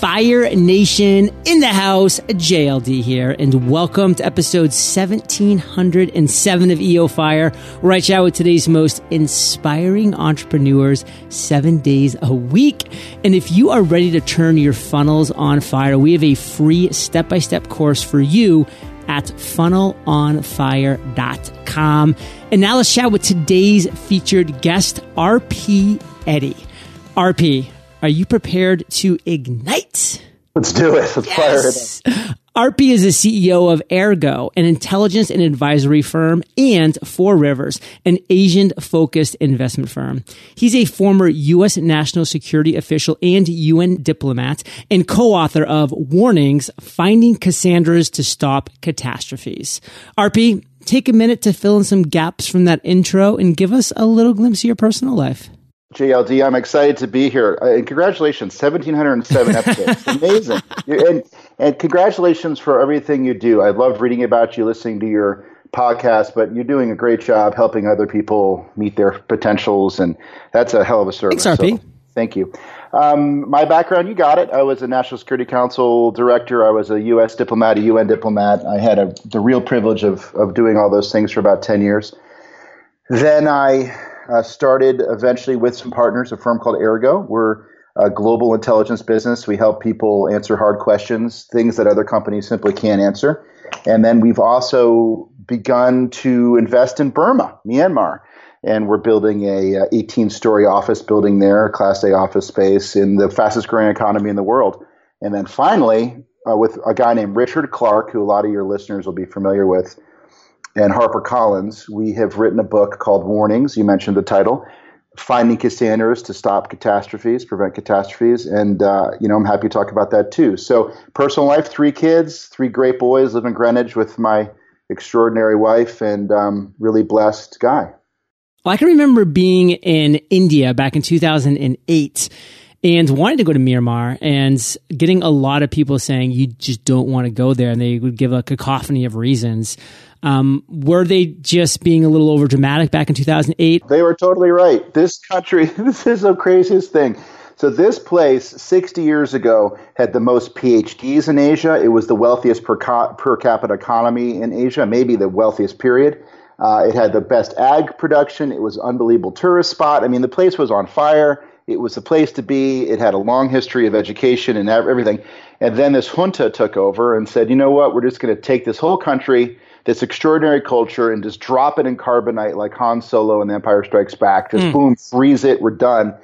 Fire Nation in the house. JLD here, and welcome to episode 1707 of EO Fire, where I chat with today's most inspiring entrepreneurs seven days a week. And if you are ready to turn your funnels on fire, we have a free step by step course for you at funnelonfire.com. And now let's chat with today's featured guest, RP Eddy. RP, are you prepared to ignite? Let's do it. Let's yes. fire it up. RP is the CEO of Ergo, an intelligence and advisory firm, and Four Rivers, an Asian focused investment firm. He's a former U.S. national security official and UN diplomat and co-author of Warnings, Finding Cassandras to Stop Catastrophes. RP, take a minute to fill in some gaps from that intro and give us a little glimpse of your personal life. JLD, I'm excited to be here. Uh, and congratulations, 1,707 episodes. Amazing. And, and congratulations for everything you do. I love reading about you, listening to your podcast, but you're doing a great job helping other people meet their potentials. And that's a hell of a service. Thanks, RP. So, thank you. Um, my background, you got it. I was a National Security Council director. I was a U.S. diplomat, a UN diplomat. I had a, the real privilege of, of doing all those things for about 10 years. Then I uh, started eventually with some partners, a firm called Ergo. We're a global intelligence business. We help people answer hard questions, things that other companies simply can't answer. And then we've also begun to invest in Burma, Myanmar. And we're building a 18 story office building there, Class A office space in the fastest growing economy in the world. And then finally, uh, with a guy named Richard Clarke, who a lot of your listeners will be familiar with, and HarperCollins, we have written a book called Warnings. You mentioned the title, Finding Cassandras to Stop Catastrophes, Prevent Catastrophes. And, uh, you know, I'm happy to talk about that too. So, personal life three kids, three great boys, live in Greenwich with my extraordinary wife, and um, really blessed guy. Well, I can remember being in India back in 2008 and wanting to go to Myanmar and getting a lot of people saying you just don't want to go there. And they would give a cacophony of reasons. Um, were they just being a little over dramatic back in 2008? They were totally right. This country, this is the craziest thing. So this place 60 years ago had the most PhDs in Asia. It was the wealthiest per, ca- per capita economy in Asia, maybe the wealthiest period. Uh, it had the best ag production. It was an unbelievable tourist spot. I mean, the place was on fire. It was the place to be. It had a long history of education and everything. And then this junta took over and said, you know what? We're just going to take this whole country this extraordinary culture and just drop it in carbonite like Han Solo and The Empire Strikes Back. Just mm. boom, freeze it, we're done.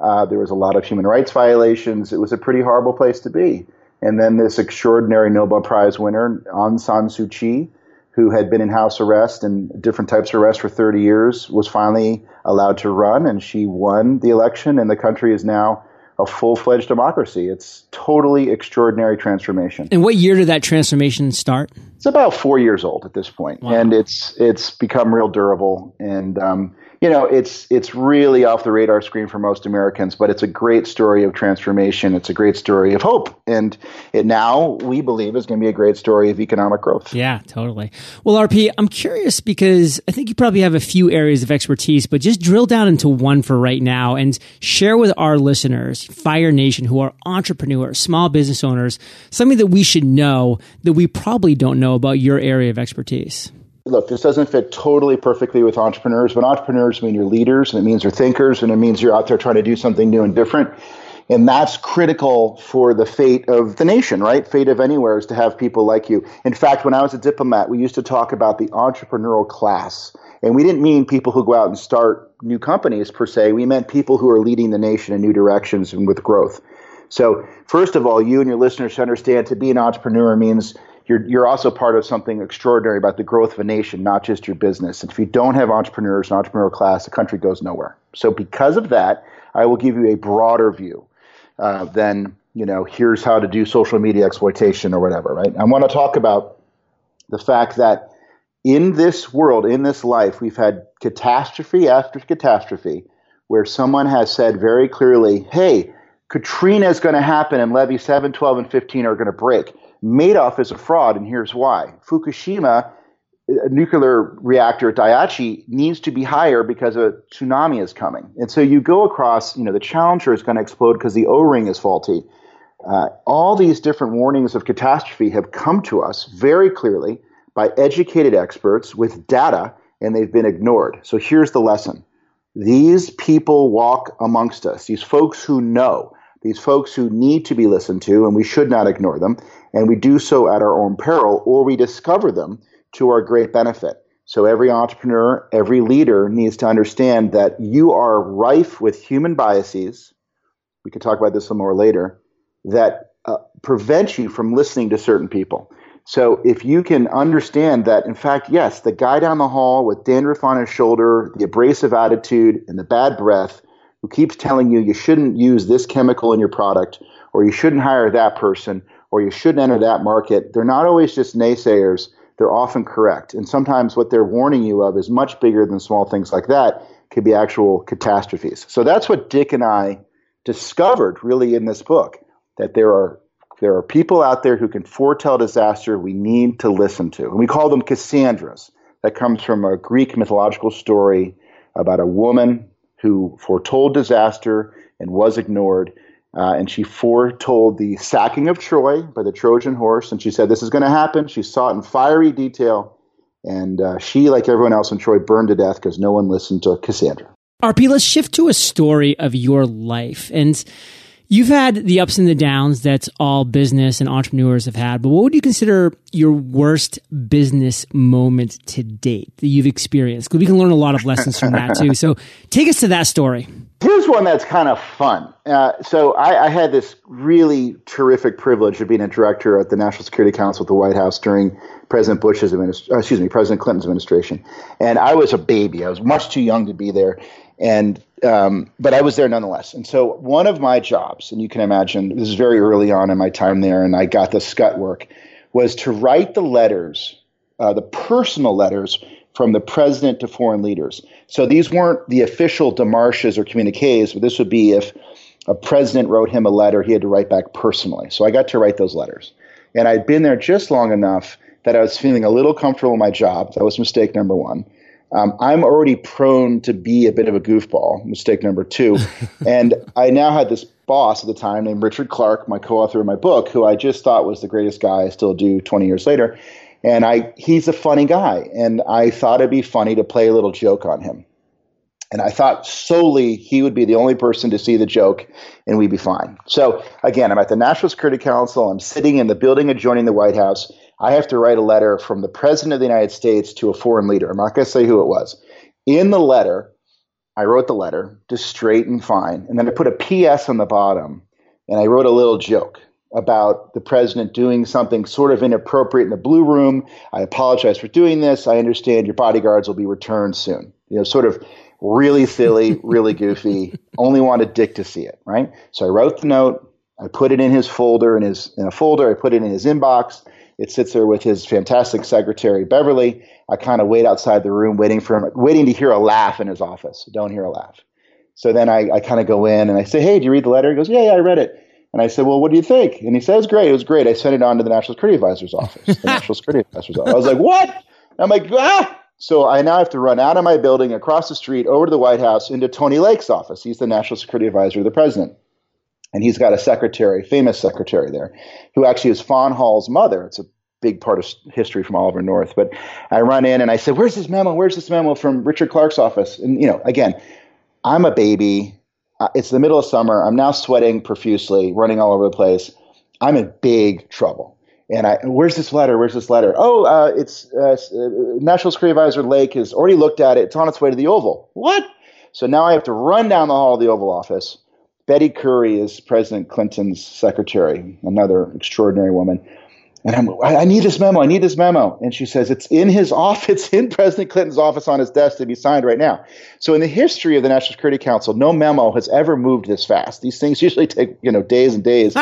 Uh, there was a lot of human rights violations. It was a pretty horrible place to be. And then this extraordinary Nobel Prize winner, Aung San Suu Kyi, who had been in house arrest and different types of arrest for 30 years, was finally allowed to run, and she won the election, and the country is now a full fledged democracy. It's totally extraordinary transformation. And what year did that transformation start? It's about four years old at this point, wow. and it's it's become real durable. And um, you know, it's it's really off the radar screen for most Americans, but it's a great story of transformation. It's a great story of hope, and it now we believe is going to be a great story of economic growth. Yeah, totally. Well, RP, I'm curious because I think you probably have a few areas of expertise, but just drill down into one for right now and share with our listeners, Fire Nation, who are entrepreneurs, small business owners, something that we should know that we probably don't know about your area of expertise look, this doesn't fit totally perfectly with entrepreneurs, but entrepreneurs mean you're leaders and it means you're thinkers and it means you're out there trying to do something new and different. And that's critical for the fate of the nation, right? Fate of anywhere is to have people like you. In fact, when I was a diplomat, we used to talk about the entrepreneurial class. And we didn't mean people who go out and start new companies per se. We meant people who are leading the nation in new directions and with growth. So, first of all, you and your listeners should understand to be an entrepreneur means you're you're also part of something extraordinary about the growth of a nation, not just your business. And if you don't have entrepreneurs and entrepreneurial class, the country goes nowhere. So because of that, I will give you a broader view uh, than you know. Here's how to do social media exploitation or whatever. Right? I want to talk about the fact that in this world, in this life, we've had catastrophe after catastrophe, where someone has said very clearly, "Hey." Katrina is going to happen and levee 7, 12, and 15 are going to break Madoff is a fraud, and here's why. Fukushima, a nuclear reactor at Daiichi, needs to be higher because a tsunami is coming. And so you go across, you know, the Challenger is going to explode because the O ring is faulty. Uh, all these different warnings of catastrophe have come to us very clearly by educated experts with data, and they've been ignored. So here's the lesson these people walk amongst us, these folks who know, these folks who need to be listened to, and we should not ignore them. And we do so at our own peril, or we discover them to our great benefit. So every entrepreneur, every leader needs to understand that you are rife with human biases. We can talk about this some more later that uh, prevent you from listening to certain people. So if you can understand that, in fact, yes, the guy down the hall with dandruff on his shoulder, the abrasive attitude, and the bad breath, who keeps telling you you shouldn't use this chemical in your product, or you shouldn't hire that person, or you shouldn't enter that market, they're not always just naysayers. They're often correct. And sometimes what they're warning you of is much bigger than small things like that, could be actual catastrophes. So that's what Dick and I discovered really in this book that there are there are people out there who can foretell disaster we need to listen to. And we call them Cassandras. That comes from a Greek mythological story about a woman who foretold disaster and was ignored. Uh, and she foretold the sacking of Troy by the Trojan horse. And she said, This is going to happen. She saw it in fiery detail. And uh, she, like everyone else in Troy, burned to death because no one listened to Cassandra. RP, let's shift to a story of your life. And You've had the ups and the downs that all business and entrepreneurs have had, but what would you consider your worst business moment to date that you've experienced? Because we can learn a lot of lessons from that too. So take us to that story. Here's one that's kind of fun. Uh, so I, I, had this really terrific privilege of being a director at the National Security Council at the White House during President Bush's administration, uh, excuse me, President Clinton's administration. And I was a baby. I was much too young to be there. And um, but I was there nonetheless. And so one of my jobs, and you can imagine this is very early on in my time there, and I got the scut work, was to write the letters, uh, the personal letters from the president to foreign leaders. So these weren't the official demarches or communiques, but this would be if a president wrote him a letter, he had to write back personally. So I got to write those letters. And I'd been there just long enough that I was feeling a little comfortable in my job. That was mistake number one. Um, I'm already prone to be a bit of a goofball, mistake number two. and I now had this boss at the time named Richard Clarke, my co-author of my book, who I just thought was the greatest guy. I still do 20 years later. And I, he's a funny guy. And I thought it'd be funny to play a little joke on him. And I thought solely he would be the only person to see the joke and we'd be fine. So again, I'm at the National Security Council. I'm sitting in the building adjoining the White House I have to write a letter from the president of the United States to a foreign leader. I'm not going to say who it was. In the letter, I wrote the letter just straight and fine. And then I put a PS on the bottom and I wrote a little joke about the president doing something sort of inappropriate in the blue room. I apologize for doing this. I understand your bodyguards will be returned soon. You know, sort of really silly, really goofy. Only wanted Dick to see it, right? So I wrote the note. I put it in his folder in his in a folder. I put it in his inbox. It sits there with his fantastic secretary, Beverly. I kind of wait outside the room, waiting for him, waiting to hear a laugh in his office. Don't hear a laugh. So then I, I kind of go in and I say, Hey, did you read the letter? He goes, Yeah, yeah, I read it. And I said, Well, what do you think? And he says, great. It was great. I sent it on to the National Security Advisor's office. The National Security Advisor's office. I was like, What? And I'm like, Ah! So I now have to run out of my building, across the street, over to the White House, into Tony Lake's office. He's the National Security Advisor of the President. And he's got a secretary, famous secretary there, who actually is Fawn Hall's mother. It's a big part of history from Oliver North. But I run in and I said, "Where's this memo? Where's this memo from Richard Clarke's office?" And you know, again, I'm a baby. Uh, it's the middle of summer. I'm now sweating profusely, running all over the place. I'm in big trouble. And I, where's this letter? Where's this letter? Oh, uh, it's uh, uh National Security Advisor Lake has already looked at it. It's on its way to the Oval. What? So now I have to run down the hall of the Oval Office. Betty Currie is President Clinton's secretary, another extraordinary woman. And I'm, I need this memo. I need this memo. And she says, it's in his office, in President Clinton's office on his desk to be signed right now. So in the history of the National Security Council, no memo has ever moved this fast. These things usually take, you know, days and days.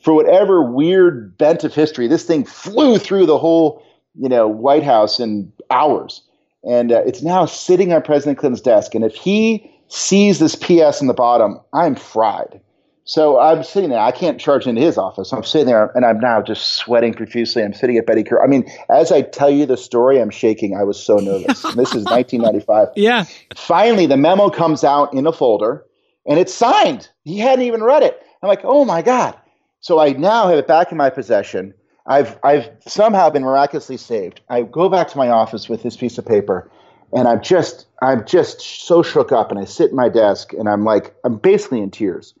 For whatever weird bent of history, this thing flew through the whole, you know, White House in hours. And uh, it's now sitting on President Clinton's desk. And if he sees this PS in the bottom, I'm fried. So I'm sitting there. I can't charge into his office. I'm sitting there, and I'm now just sweating profusely. I'm sitting at Betty Kerr. I mean, as I tell you the story, I'm shaking. I was so nervous. this is 1995. Yeah. Finally, the memo comes out in a folder, and it's signed. He hadn't even read it. I'm like, oh my god. So I now have it back in my possession. I've I've somehow been miraculously saved. I go back to my office with this piece of paper, and I'm just I'm just so shook up. And I sit in my desk, and I'm like I'm basically in tears.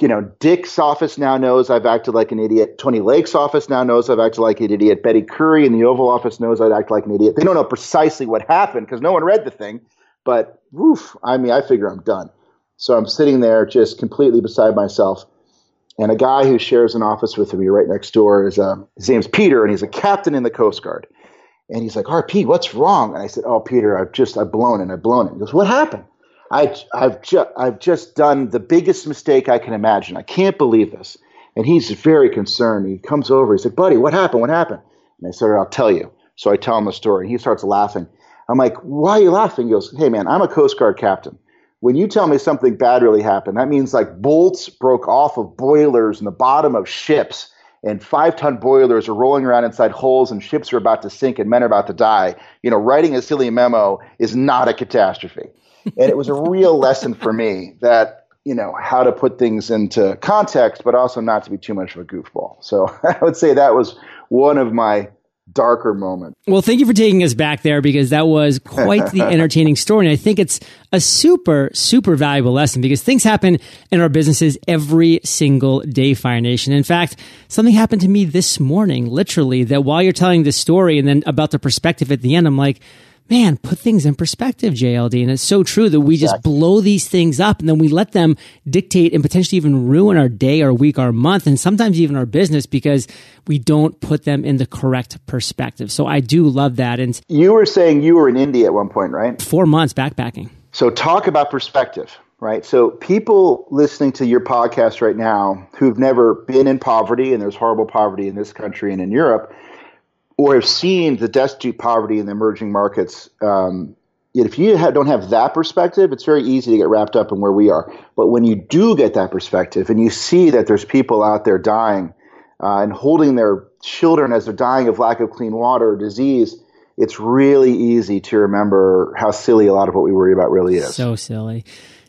You know, Dick's office now knows I've acted like an idiot. Tony Lake's office now knows I've acted like an idiot. Betty Currie in the Oval Office knows I'd act like an idiot. They don't know precisely what happened because no one read the thing, but woof, I mean, I figure I'm done. So I'm sitting there just completely beside myself. And a guy who shares an office with me right next door is uh, his name's Peter, and he's a captain in the Coast Guard. And he's like, "RP, what's wrong?" And I said, "Oh, Peter, I've just I've blown it. I've blown it." He goes, "What happened?" I, I've just I've just done the biggest mistake I can imagine. I can't believe this. And he's very concerned. He comes over. He's like, "Buddy, what happened? What happened?" And I said, "I'll tell you." So I tell him the story, and he starts laughing. I'm like, "Why are you laughing?" He goes, "Hey, man, I'm a Coast Guard captain when you tell me something bad really happened, that means like bolts broke off of boilers in the bottom of ships and five ton boilers are rolling around inside holes and ships are about to sink and men are about to die. You know, writing a silly memo is not a catastrophe. and it was a real lesson for me that, you know, how to put things into context, but also not to be too much of a goofball. So I would say that was one of my darker moment. Well, thank you for taking us back there because that was quite the entertaining story. And I think it's a super, super valuable lesson because things happen in our businesses every single day, Fire Nation. In fact, something happened to me this morning, literally, that while you're telling this story and then about the perspective at the end, I'm like, man, put things in perspective, JLD. And it's so true that we just blow these things up and then we let them dictate and potentially even ruin our day, our week, our month, and sometimes even our business because we don't put them in the correct perspective. So I do love that. And you were saying you were in India at one point, right? Four months backpacking. So talk about perspective. Right. So people listening to your podcast right now who've never been in poverty, and there's horrible poverty in this country and in Europe, or have seen the destitute poverty in the emerging markets, um, if you don't have that perspective, it's very easy to get wrapped up in where we are. But when you do get that perspective and you see that there's people out there dying uh, and holding their children as they're dying of lack of clean water or disease, it's really easy to remember how silly a lot of what we worry about really is. So silly.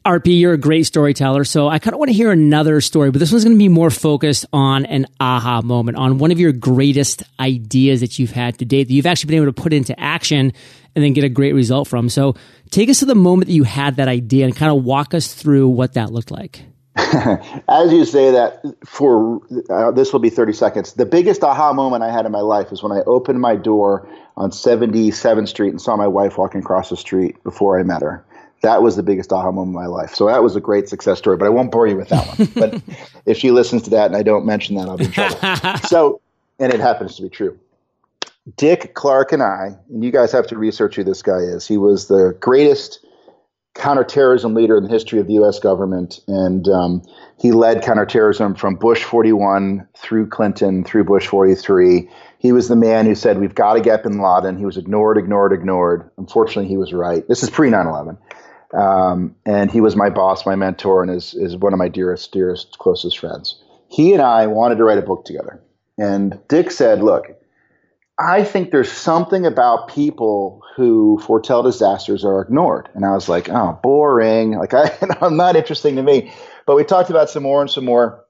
RP, you're a great storyteller. So I kind of want to hear another story, but this one's going to be more focused on an aha moment, on one of your greatest ideas that you've had to date that you've actually been able to put into action and then get a great result from. So take us to the moment that you had that idea and kind of walk us through what that looked like. As you say that, for uh, this will be 30 seconds. The biggest aha moment I had in my life was when I opened my door on 77th Street and saw my wife walking across the street before I met her that was the biggest aha moment of my life. So that was a great success story, but I won't bore you with that one. but if she listens to that and I don't mention that, I'll be in trouble. so, and it happens to be true. Dick Clarke and I, and you guys have to research who this guy is. He was the greatest counterterrorism leader in the history of the U.S. government, and um, he led counterterrorism from Bush 41 through Clinton through Bush 43. He was the man who said we've got to get Bin Laden. He was ignored, ignored, ignored. Unfortunately, he was right. This is pre 9/11. Um, and he was my boss, my mentor, and is, is one of my dearest, dearest, closest friends. He and I wanted to write a book together. And Dick said, Look, I think there's something about people who foretell disasters are ignored. And I was like, Oh, boring. Like, I, I'm not interesting to me. But we talked about some more and some more.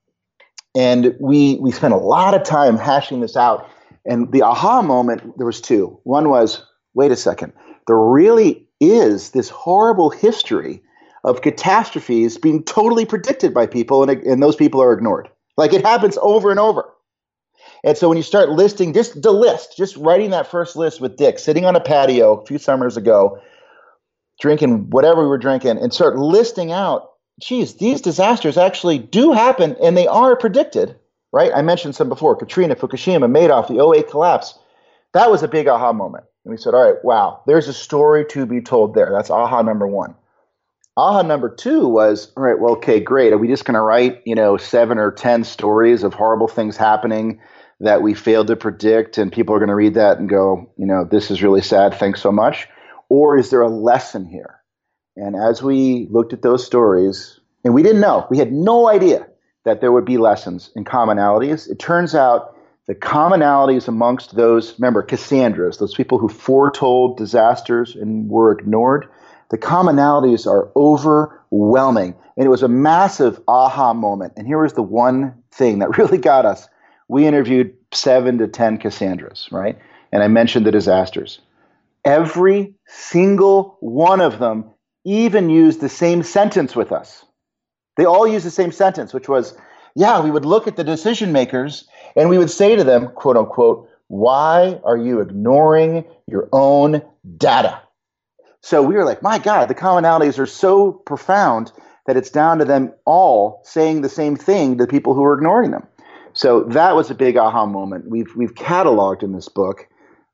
And we, we spent a lot of time hashing this out. And the aha moment, there was two. One was, wait a second, there really is this horrible history of catastrophes being totally predicted by people and, and those people are ignored. Like it happens over and over. And so when you start listing just the list, just writing that first list with Dick, sitting on a patio a few summers ago, drinking whatever we were drinking, and start listing out, geez, these disasters actually do happen and they are predicted, right? I mentioned some before Katrina, Fukushima, Madoff, the 08 collapse. That was a big aha moment. And we said, all right, wow, there's a story to be told there. That's aha number one. Aha number two was, all right, well, okay, great. Are we just going to write, you know, seven or 10 stories of horrible things happening that we failed to predict and people are going to read that and go, you know, this is really sad. Thanks so much. Or is there a lesson here? And as we looked at those stories, and we didn't know, we had no idea that there would be lessons and commonalities. It turns out the commonalities amongst those, remember, Cassandras, those people who foretold disasters and were ignored, The commonalities are overwhelming. And it was a massive aha moment. And here was the one thing that really got us. We interviewed seven to 10 Cassandras, right? And I mentioned the disasters. Every single one of them even used the same sentence with us. They all used the same sentence, which was, yeah, we would look at the decision makers and we would say to them, quote unquote, why are you ignoring your own data? So we were like, my God, the commonalities are so profound that it's down to them all saying the same thing to the people who are ignoring them. So that was a big aha moment. We've we've cataloged in this book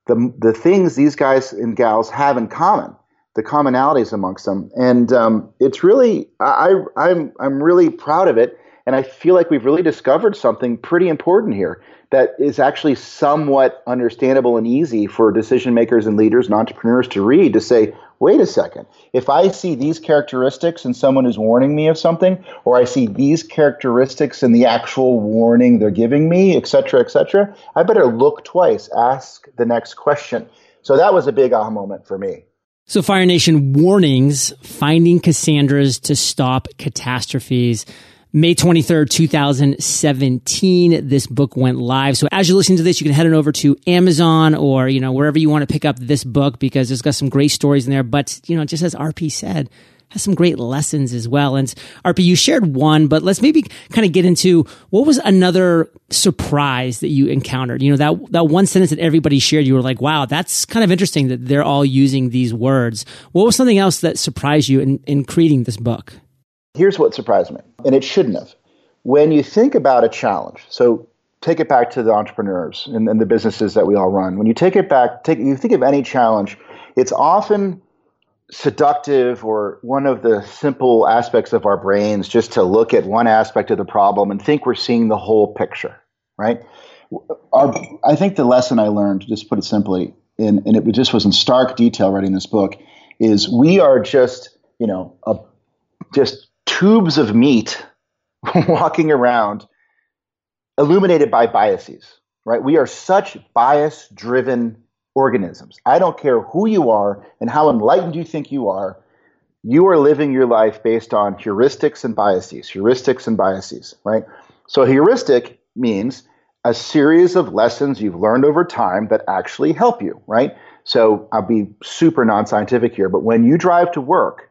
the the things these guys and gals have in common, the commonalities amongst them, and um, it's really I I'm I'm really proud of it, and I feel like we've really discovered something pretty important here that is actually somewhat understandable and easy for decision makers and leaders and entrepreneurs to read to say, wait a second, if I see these characteristics and someone is warning me of something, or I see these characteristics in the actual warning they're giving me, et cetera, et cetera, I better look twice, ask the next question. So that was a big aha moment for me. So Fire Nation warnings, finding Cassandras to stop catastrophes. May 23rd, 2017, this book went live. So as you're listening to this, you can head on over to Amazon or, you know, wherever you want to pick up this book because it's got some great stories in there. But, you know, just as RP said, has some great lessons as well. And RP, you shared one, but let's maybe kind of get into what was another surprise that you encountered? You know, that, that one sentence that everybody shared, you were like, wow, that's kind of interesting that they're all using these words. What was something else that surprised you in, in creating this book? Here's what surprised me, and it shouldn't have. When you think about a challenge, so take it back to the entrepreneurs and, and the businesses that we all run. When you take it back, take you think of any challenge, it's often seductive or one of the simple aspects of our brains just to look at one aspect of the problem and think we're seeing the whole picture, right? Our, I think the lesson I learned, just put it simply, and, and it just was in stark detail writing this book, is we are just, you know, a, just tubes of meat walking around illuminated by biases, right? We are such bias driven organisms. I don't care who you are and how enlightened you think you are. You are living your life based on heuristics and biases, heuristics and biases, right? So, heuristic means a series of lessons you've learned over time that actually help you, right? So, I'll be super non scientific here, but when you drive to work,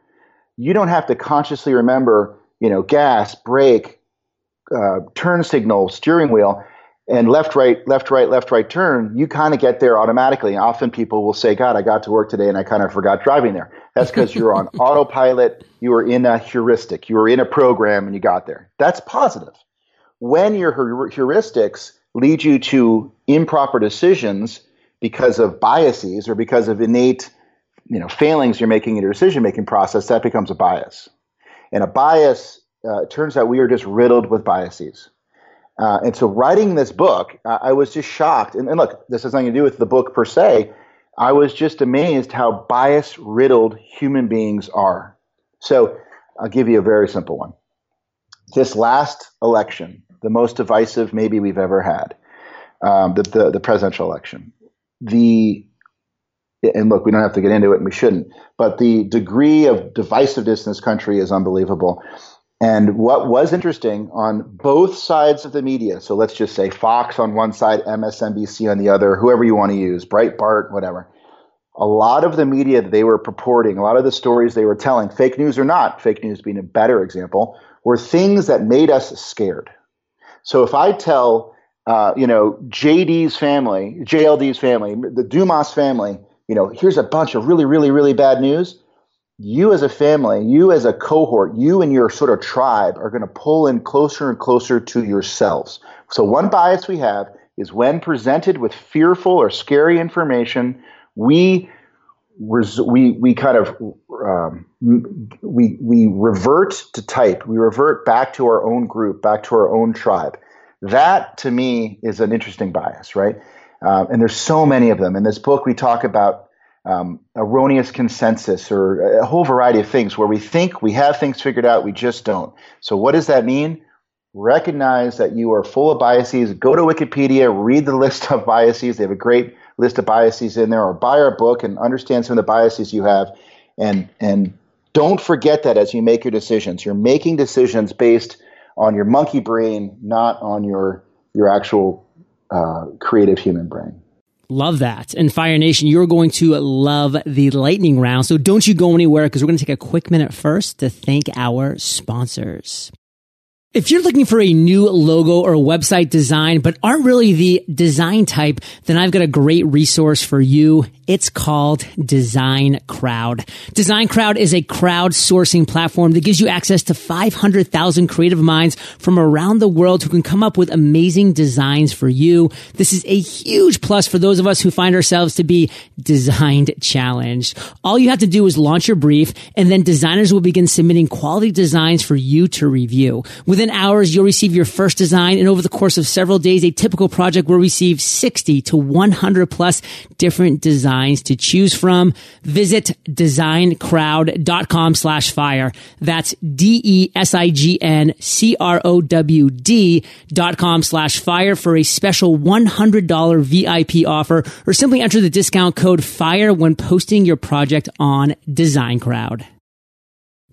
you don't have to consciously remember, you know, gas, brake, uh, turn signal, steering wheel, and left, right, left, right, left, right turn. You kind of get there automatically. And Often people will say, God, I got to work today and I kind of forgot driving there. That's because you're on autopilot. You were in a heuristic. You were in a program and you got there. That's positive. When your heuristics lead you to improper decisions because of biases or because of innate you know failings you're making in your decision making process, that becomes a bias. And a bias, uh, turns out we are just riddled with biases. Uh, and so, writing this book, uh, I was just shocked. And, and, look, this has nothing to do with the book per se. I was just amazed how bias riddled human beings are. So, I'll give you a very simple one. This last election, the most divisive maybe we've ever had, um, the, the, the presidential election, the and look, we don't have to get into it, and we shouldn't. But the degree of divisiveness in this country is unbelievable. And what was interesting on both sides of the media, so let's just say Fox on one side, MSNBC on the other, whoever you want to use, Breitbart, whatever. A lot of the media that they were purporting, a lot of the stories they were telling, fake news or not, fake news being a better example, were things that made us scared. So if I tell, uh, you know, JD's family, JLD's family, the Dumas family, you know, here's a bunch of really, really, really bad news. You as a family, you as a cohort, you and your sort of tribe are going to pull in closer and closer to yourselves. So, one bias we have is when presented with fearful or scary information, we we we kind of um, we we revert to type. We revert back to our own group, back to our own tribe. That to me is an interesting bias, right? Uh, and there's so many of them. In this book, we talk about um, erroneous consensus or a whole variety of things where we think we have things figured out, we just don't. So, what does that mean? Recognize that you are full of biases. Go to Wikipedia, read the list of biases. They have a great list of biases in there, or buy our book and understand some of the biases you have, and and Don't forget that as you make your decisions. You're making decisions based on your monkey brain, not on your your actual uh, creative human brain. Love that. And Fire Nation, you're going to love the lightning round. So don't you go anywhere because we're going to take a quick minute first to thank our sponsors. If you're looking for a new logo or website design, but aren't really the design type, then I've got a great resource for you. It's called DesignCrowd. Design Crowd is a crowdsourcing platform that gives you access to 500,000 creative minds from around the world who can come up with amazing designs for you. This is a huge plus for those of us who find ourselves to be designed challenged. All you have to do is launch your brief and then designers will begin submitting quality designs for you to review. Within hours, you'll receive your first design and over the course of several days, a typical project will receive 60 to 100 plus different designs designs to choose from. Visit designcrowd.com slash fire. That's D-E-S-I-G-N-C-R-O-W-D dot com slash fire for a special $100 VIP offer or simply enter the discount code FIRE when posting your project on DesignCrowd.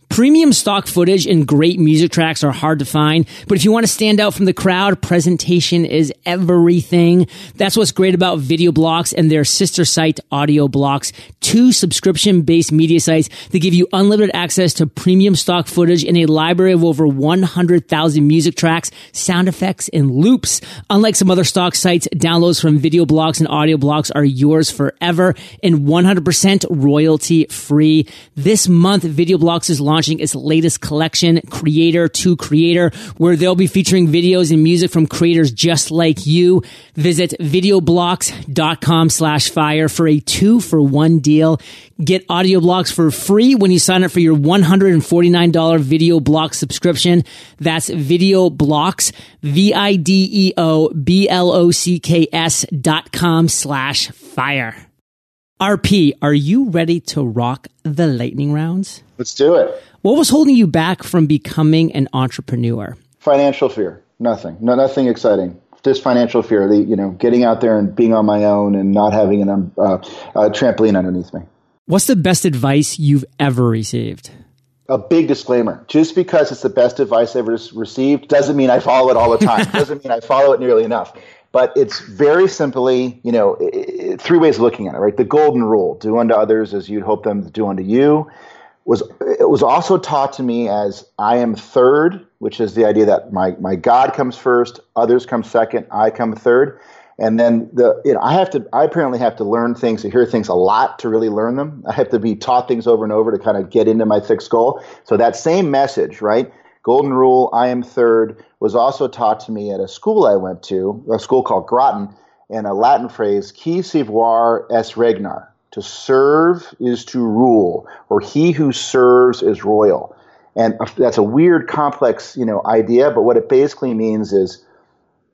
Premium stock footage and great music tracks are hard to find, but if you want to stand out from the crowd, presentation is everything. That's what's great about VideoBlocks and their sister site, AudioBlocks, two subscription based media sites that give you unlimited access to premium stock footage and a library of over 100,000 music tracks, sound effects, and loops. Unlike some other stock sites, downloads from VideoBlocks and AudioBlocks are yours forever and 100% royalty free. This month, VideoBlocks is launching launching its latest collection, Creator to Creator, where they'll be featuring videos and music from creators just like you. Visit videoblocks.com slash fire for a two for one deal. Get audio blocks for free when you sign up for your $149 video block subscription. That's video blocks, V-I-D-E-O-B-L-O-C-K-S dot com slash fire. RP, are you ready to rock the lightning rounds? Let's do it. What was holding you back from becoming an entrepreneur? Financial fear. Nothing. No, nothing exciting. Just financial fear. The, you know, getting out there and being on my own and not having an um, uh, a trampoline underneath me. What's the best advice you've ever received? a big disclaimer. Just because it's the best advice I've ever received doesn't mean I follow it all the time. doesn't mean I follow it nearly enough. But it's very simply, you know, three ways of looking at it, right? The golden rule: do unto others as you'd hope them to do unto you was it was also taught to me as I am third, which is the idea that my my God comes first, others come second, I come third. And then the you know I have to I apparently have to learn things to hear things a lot to really learn them. I have to be taught things over and over to kind of get into my thick skull. So that same message, right? Golden rule, I am third, was also taught to me at a school I went to, a school called Groton, and a Latin phrase, cui servire est regnare, to serve is to rule, or he who serves is royal. And that's a weird, complex, you know, idea. But what it basically means is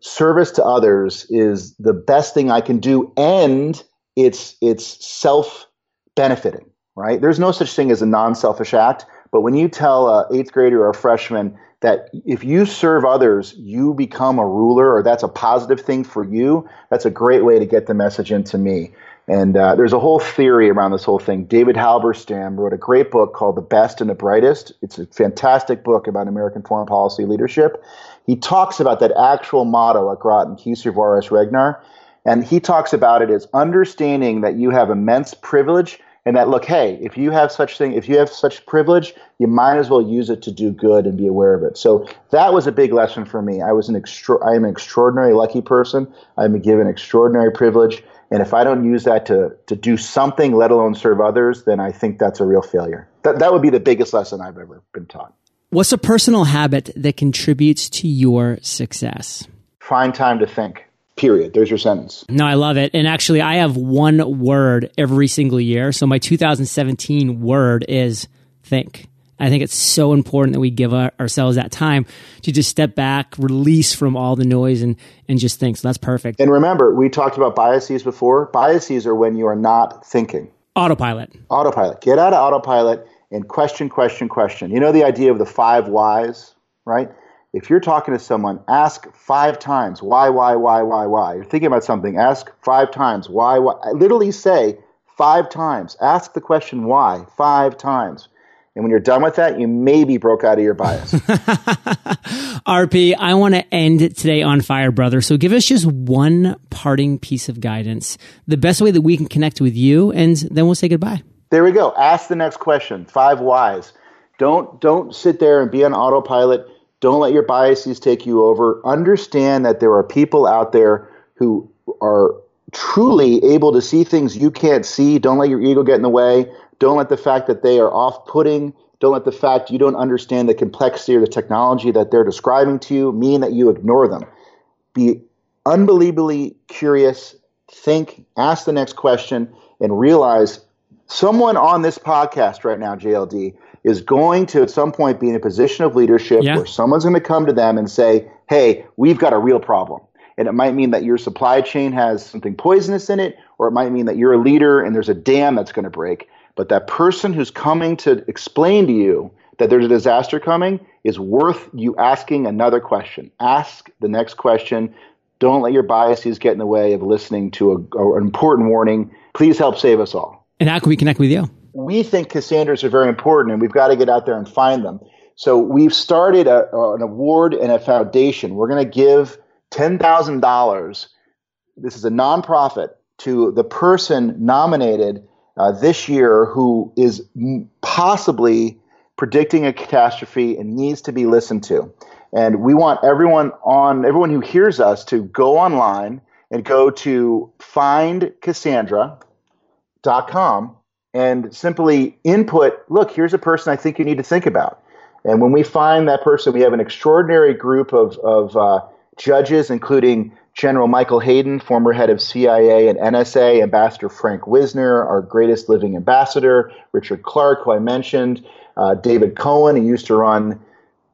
service to others is the best thing I can do, and it's it's self benefiting. Right? There's no such thing as a non-selfish act. But when you tell a eighth grader or a freshman that if you serve others, you become a ruler, or that's a positive thing for you, that's a great way to get the message into me. And uh, there's a whole theory around this whole thing. David Halberstam wrote a great book called The Best and the Brightest. It's a fantastic book about American foreign policy leadership. He talks about that actual motto at Groton, si regnar. And he talks about it as understanding that you have immense privilege and that look, hey, if you have such thing, if you have such privilege, you might as well use it to do good and be aware of it. So that was a big lesson for me. I was an extra, I am an extraordinary lucky person. I'm given extraordinary privilege and if I don't use that to, to do something, let alone serve others, then I think that's a real failure. That, that would be the biggest lesson I've ever been taught. What's a personal habit that contributes to your success? Find time to think. Period. There's your sentence. No, I love it. And actually, I have one word every single year. So my 2017 word is think. I think it's so important that we give our, ourselves that time to just step back, release from all the noise, and and just think. So that's perfect. And remember, we talked about biases before. Biases are when you are not thinking. Autopilot. Autopilot. Get out of autopilot and question, question, question. You know the idea of the five whys, right? If you're talking to someone, ask five times why, why, why, why, why. You're thinking about something, ask five times why, why. I literally say five times. Ask the question why five times And when you're done with that, you maybe broke out of your bias. RP, I want to end today on fire, brother. So give us just one parting piece of guidance, the best way that we can connect with you, and then we'll say goodbye. There we go. Ask the next question. Five whys. Don't don't sit there and be on autopilot. Don't let your biases take you over. Understand that there are people out there who are truly able to see things you can't see. Don't let your ego get in the way. Don't let the fact that they are off putting, don't let the fact you don't understand the complexity or the technology that they're describing to you mean that you ignore them. Be unbelievably curious, think, ask the next question, and realize someone on this podcast right now, JLD, is going to at some point be in a position of leadership yeah. where someone's going to come to them and say, Hey, we've got a real problem. And it might mean that your supply chain has something poisonous in it, or it might mean that you're a leader and there's a dam that's going to break. But that person who's coming to explain to you that there's a disaster coming is worth you asking another question. Ask the next question. Don't let your biases get in the way of listening to a, an important warning. Please help save us all. And how can we connect with you? We think Cassandras are very important, and we've got to get out there and find them. So we've started a, an award and a foundation. We're going to give $10,000. This is a nonprofit to the person nominated uh, this year who is possibly predicting a catastrophe and needs to be listened to. And we want everyone on everyone who hears us to go online and go to findcassandra.com and simply input, look, here's a person I think you need to think about. And when we find that person, we have an extraordinary group of, of uh, judges, including General Michael Hayden, former head of CIA and NSA, Ambassador Frank Wisner, our greatest living ambassador, Richard Clarke, who I mentioned, uh, David Cohen, who used to run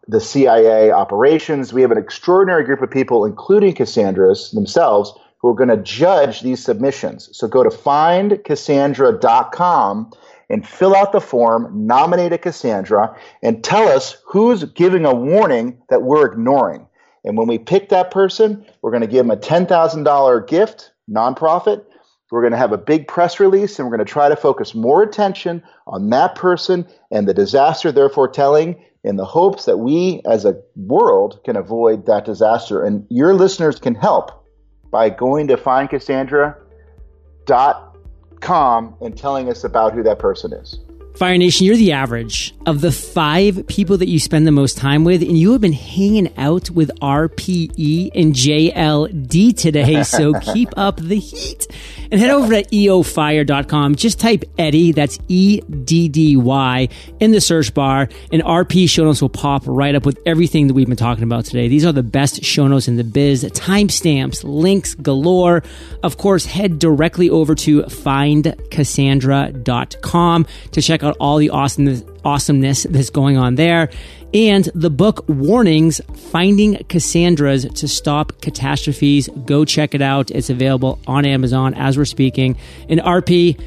the CIA operations. We have an extraordinary group of people, including Cassandra's themselves, who are going to judge these submissions. So go to findcassandra.com and fill out the form, nominate a Cassandra, and tell us who's giving a warning that we're ignoring. And when we pick that person, we're going to give them a $10,000 gift, nonprofit. We're going to have a big press release and we're going to try to focus more attention on that person and the disaster they're foretelling in the hopes that we as a world can avoid that disaster. And your listeners can help by going to findcassandra.com and telling us about who that person is. Fire Nation, you're the average of the five people that you spend the most time with, and you have been hanging out with RPE and JLD today. So keep up the heat and head over to eofire.com. Just type Eddy, that's E D D Y, in the search bar, and RP show notes will pop right up with everything that we've been talking about today. These are the best show notes in the biz, timestamps, links galore. Of course, head directly over to findcassandra.com to check out all the awesomeness, awesomeness that's going on there and the book Warnings Finding Cassandras to Stop Catastrophes. Go check it out. It's available on Amazon as we're speaking. And RP,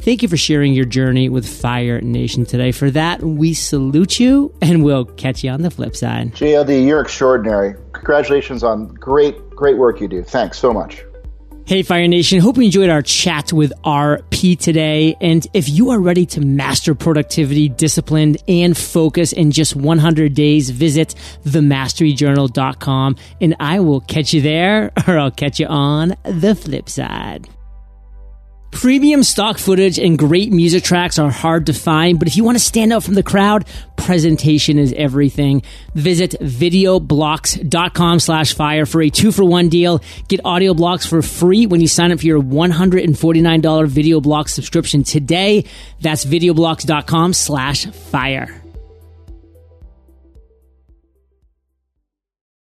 thank you for sharing your journey with Fire Nation today. For that, we salute you and we'll catch you on the flip side. JLD, you're extraordinary. Congratulations on great, great work you do. Thanks so much. Hey, Fire Nation. Hope you enjoyed our chat with RP today. And if you are ready to master productivity, discipline, and focus in just 100 days, visit themasteryjournal.com and I will catch you there or I'll catch you on the flip side. Premium stock footage and great music tracks are hard to find, but if you want to stand out from the crowd, presentation is everything. Visit videoblocks.com slash fire for a two for one deal. Get audio blocks for free when you sign up for your $149 video block subscription today. That's videoblocks.com slash fire.